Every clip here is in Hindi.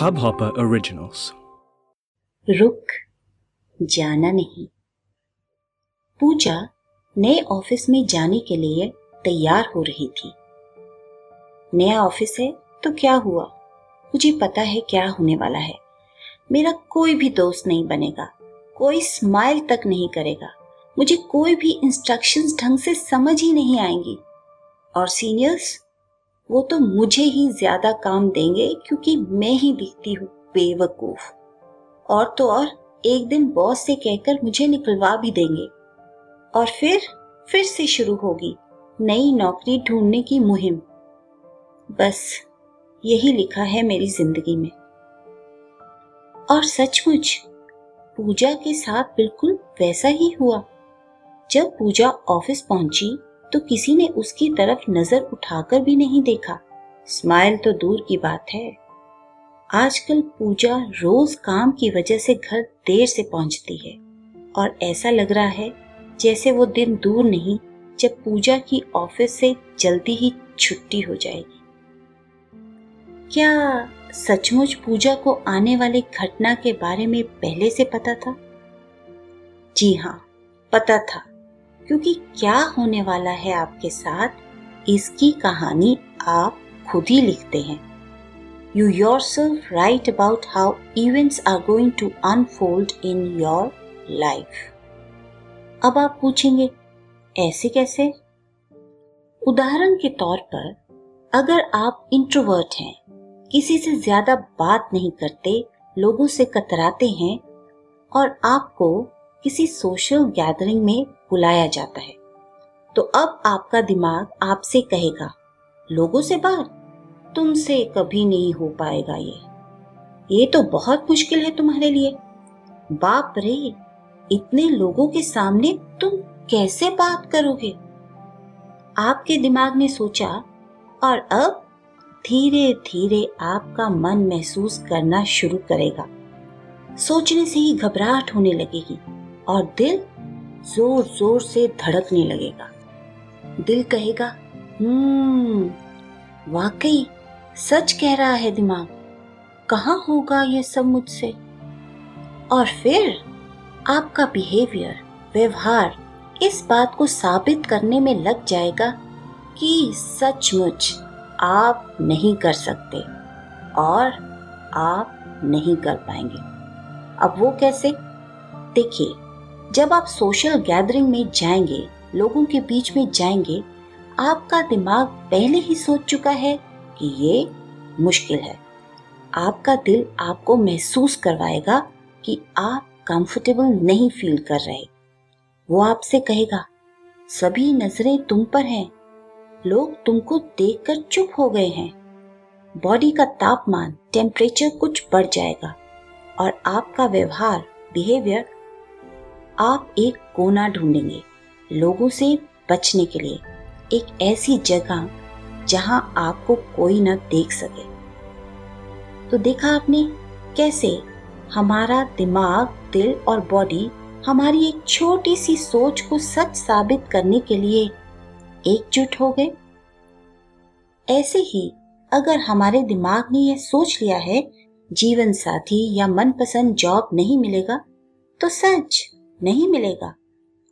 Hubhopper Originals. रुक जाना नहीं। पूजा नए ऑफ़िस में जाने के लिए तैयार हो रही थी। नया ऑफ़िस है तो क्या हुआ? मुझे पता है क्या होने वाला है। मेरा कोई भी दोस्त नहीं बनेगा, कोई स्माइल तक नहीं करेगा। मुझे कोई भी इंस्ट्रक्शंस ढंग से समझ ही नहीं आएँगी। और सीनियर्स वो तो मुझे ही ज़्यादा काम देंगे क्योंकि मैं ही दिखती हूँ बेवकूफ़। और तो और, एक दिन बॉस से कहकर मुझे निकलवा भी देंगे। और फिर फिर से शुरू होगी नई नौकरी ढूँढने की मुहिम। बस, यही लिखा है मेरी ज़िंदगी में। और सचमुच, पूजा के साथ बिल्कुल वैसा ही हुआ। जब पूजा ऑफ़िस पहुँची तो किसी ने उसकी तरफ़ नज़र उठाकर भी नहीं देखा। स्माइल तो दूर की बात है। आजकल पूजा रोज काम की वजह से घर देर से पहुँचती है और ऐसा लग रहा है जैसे वो दिन दूर नहीं, जब पूजा की ऑफ़िस से जल्दी ही छुट्टी हो जाएगी। क्या सचमुच पूजा को आने वाली घटना के बारे में पहले से पता था? जी हाँ पता था। क्योंकि क्या होने वाला है आपके साथ, इसकी कहानी आप खुद ही लिखते हैं। You yourself write about how events are going to unfold in your life अब आप पूछेंगे, ऐसे कैसे? उदाहरण के तौर पर, अगर आप इंट्रोवर्ट हैं, किसी से ज़्यादा बात नहीं करते, लोगों से कतराते हैं, और आपको किसी सोशल गैदरिंग में बुलाया जाता है। तो अब आपका दिमाग आपसे कहेगा, लोगों से बात? तुमसे कभी नहीं हो पाएगा ये। ये तो बहुत मुश्किल है तुम्हारे लिए। बाप रे, इतने लोगों के सामने तुम कैसे बात करोगे? आपके दिमाग ने सोचा और अब धीरे धीरे आपका मन महसूस करना शुरू करेगा। सोचने से ही घबराहट होने लगेगी और दिल ज़ोर ज़ोर से धड़कने लगेगा। दिल कहेगा हम्म वाकई सच कह रहा है दिमाग। कहा होगा ये सब मुझसे? और फिर आपका बिहेवियर व्यवहार इस बात को साबित करने में लग जाएगा कि सचमुच आप नहीं कर सकते और आप नहीं कर पाएँगे। अब वो कैसे? देखिए जब आप सोशल गैदरिंग में जाएँगे, लोगों के बीच में जाएँगे, आपका दिमाग पहले ही सोच चुका है कि ये मुश्किल है। आपका दिल आपको महसूस करवाएगा कि आप कंफर्टेबल नहीं फील कर रहे। वो आपसे कहेगा, सभी नज़रें तुम पर हैं। लोग तुमको देखकर चुप हो गए हैं। बॉडी का तापमान टेम्परेचर कुछ बढ़ जाएगा और आपका व्यवहार बिहेवियर आप एक कोना ढूंढेंगे लोगों से बचने के लिए। एक ऐसी जगह जहाँ आपको कोई न देख सके। तो देखा आपने कैसे हमारा दिमाग, दिल और बॉडी हमारी एक छोटी सी सोच को सच साबित करने के लिए एकजुट हो गए। ऐसे ही अगर हमारे दिमाग ने यह सोच लिया है, जीवन साथी या मनपसंद जॉब नहीं मिलेगा तो सच नहीं मिलेगा।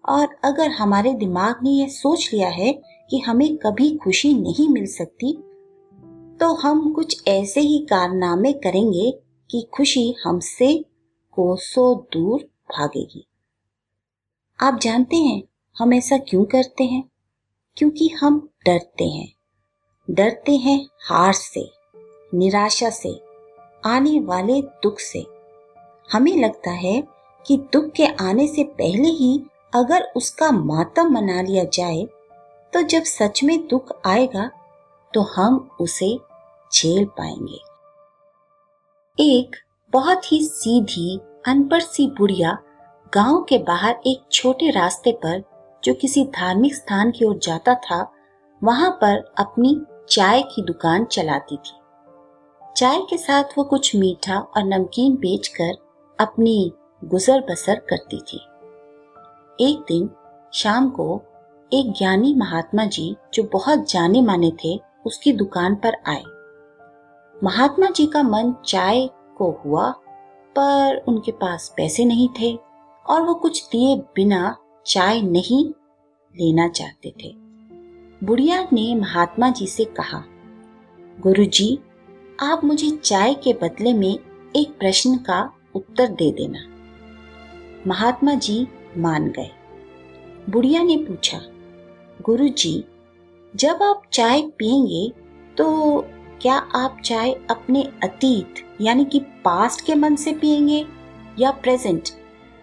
और अगर हमारे दिमाग ने यह सोच लिया है कि हमें कभी खुशी नहीं मिल सकती तो हम कुछ ऐसे ही कारनामे करेंगे कि खुशी हमसे कोसों दूर भागेगी। आप जानते हैं, हम ऐसा क्यों करते हैं? क्योंकि हम डरते हैं। डरते हैं हार से, निराशा से, आने वाले दुख से। हमें लगता है कि दुख के आने से पहले ही अगर उसका मातम मना लिया जाए तो जब सच में दुख आएगा तो हम उसे झेल पाएँगे। एक बहुत ही सीधी, अनपढ़ सी बुढ़िया गाँव के बाहर एक छोटे रास्ते पर, जो किसी धार्मिक स्थान की ओर जाता था, वहाँ पर अपनी चाय की दुकान चलाती थी। चाय के साथ वो कुछ मीठा और नमकीन बेचकर अपनी गुजर बसर करती थी। एक दिन शाम को एक ज्ञानी महात्मा जी जो बहुत जाने माने थे उसकी दुकान पर आए। महात्मा जी का मन चाय को हुआ पर उनके पास पैसे नहीं थे और वो कुछ दिए बिना चाय नहीं लेना चाहते थे। बुढ़िया ने महात्मा जी से कहा गुरुजी, आप मुझे चाय के बदले में एक प्रश्न का उत्तर दे देना। महात्मा जी मान गए। बुढ़िया ने पूछा गुरु जी जब आप चाय पियेंगे तो क्या आप चाय अपने अतीत यानी कि पास्ट के मन से पियेंगे या प्रेजेंट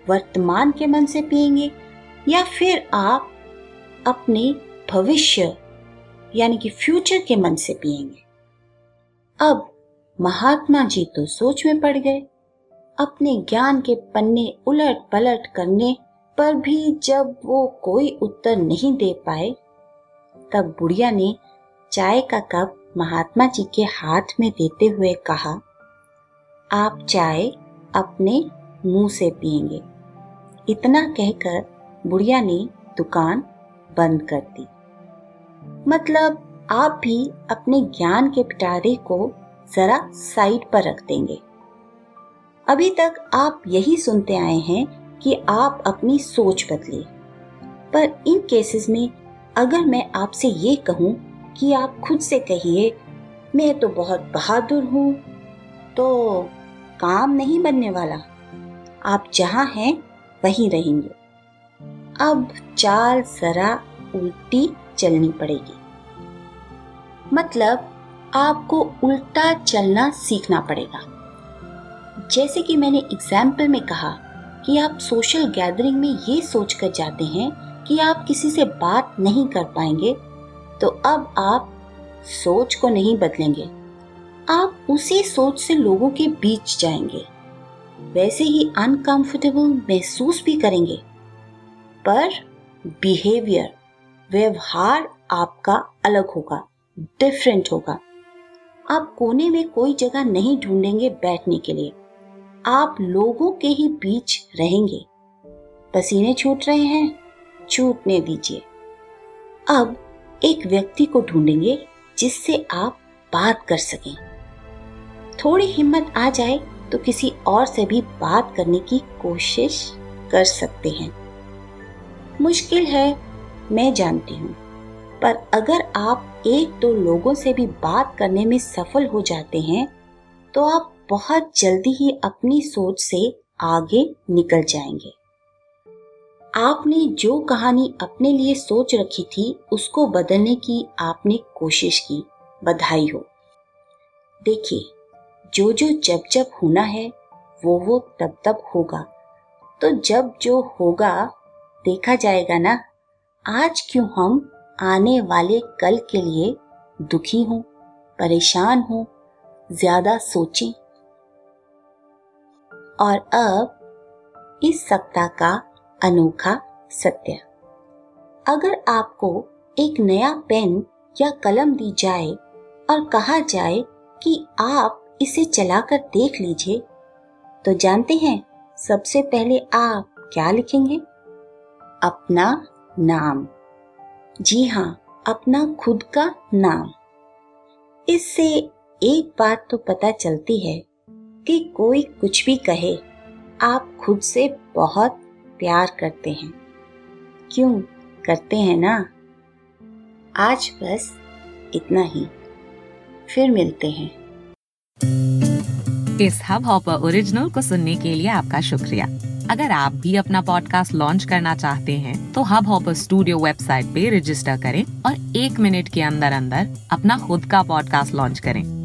वर्तमान के मन से पियेंगे या फिर आप अपने भविष्य यानी कि फ्यूचर के मन से पियेंगे? अब महात्मा जी तो सोच में पड़ गए। अपने ज्ञान के पन्ने उलट पलट करने पर भी जब वो कोई उत्तर नहीं दे पाए, तब बुढ़िया ने चाय का कप महात्मा जी के हाथ में देते हुए कहा, आप चाय अपने मुँह से पिएँगे इतना कहकर बुढ़िया ने दुकान बंद कर दी। मतलब आप भी अपने ज्ञान के पिटारे को जरा साइड पर रख देंगे। अभी तक आप यही सुनते आए हैं कि आप अपनी सोच बदलिए पर इन केसेस में अगर मैं आपसे ये कहूँ कि आप खुद से कहिए, मैं तो बहुत बहादुर हूँ तो काम नहीं बनने वाला। आप जहाँ हैं, वहीं रहेंगे। अब चाल जरा उल्टी चलनी पड़ेगी। मतलब आपको उल्टा चलना सीखना पड़ेगा। जैसे कि मैंने एग्ज़ाम्पल में कहा कि आप सोशल गैदरिंग में ये सोच कर जाते हैं कि आप किसी से बात नहीं कर पाएँगे तो अब आप सोच को नहीं बदलेंगे। आप उसी सोच से लोगों के बीच जाएँगे। वैसे ही अनकंफर्टेबल महसूस भी करेंगे। पर बिहेवियर व्यवहार आपका अलग होगा डिफरेंट होगा। आप कोने में कोई जगह नहीं ढूंढेंगे बैठने के लिए। आप लोगों के ही बीच रहेंगे। पसीने छूट रहे हैं, छूटने दीजिए। अब एक व्यक्ति को ढूंढेंगे जिससे आप बात कर सकें। थोड़ी हिम्मत आ जाए तो किसी और से भी बात करने की कोशिश कर सकते हैं। मुश्किल है, मैं जानती हूँ। पर अगर आप एक दो तो लोगों से भी बात करने में सफल हो जाते हैं तो आप बहुत जल्दी ही अपनी सोच से आगे निकल जाएँगे। आपने जो कहानी अपने लिए सोच रखी थी, उसको बदलने की आपने कोशिश की, बधाई हो। देखिए जो जो जब जब होना है वो वो तब तब होगा। तो जब जो होगा, देखा जाएगा ना, आज क्यों हम आने वाले कल के लिए दुखी हूँ, परेशान हूँ, ज़्यादा सोचें? और अब इस सप्ताह का अनोखा सत्य। अगर आपको एक नया पेन या कलम दी जाए और कहा जाए कि आप इसे चलाकर देख लीजिए तो जानते हैं सबसे पहले आप क्या लिखेंगे? अपना नाम। जी हाँ अपना खुद का नाम। इससे एक बात तो पता चलती है कि कोई कुछ भी कहे, आप खुद से बहुत प्यार करते हैं। क्यों? करते हैं ना? आज बस इतना ही। फिर मिलते हैं। इस हब हॉपर ओरिजिनल को सुनने के लिए आपका शुक्रिया। अगर आप भी अपना पॉडकास्ट लॉन्च करना चाहते हैं तो हब हॉपर स्टूडियो वेबसाइट पे रजिस्टर करें और एक मिनट के अंदर अंदर अपना खुद का पॉडकास्ट लॉन्च करें।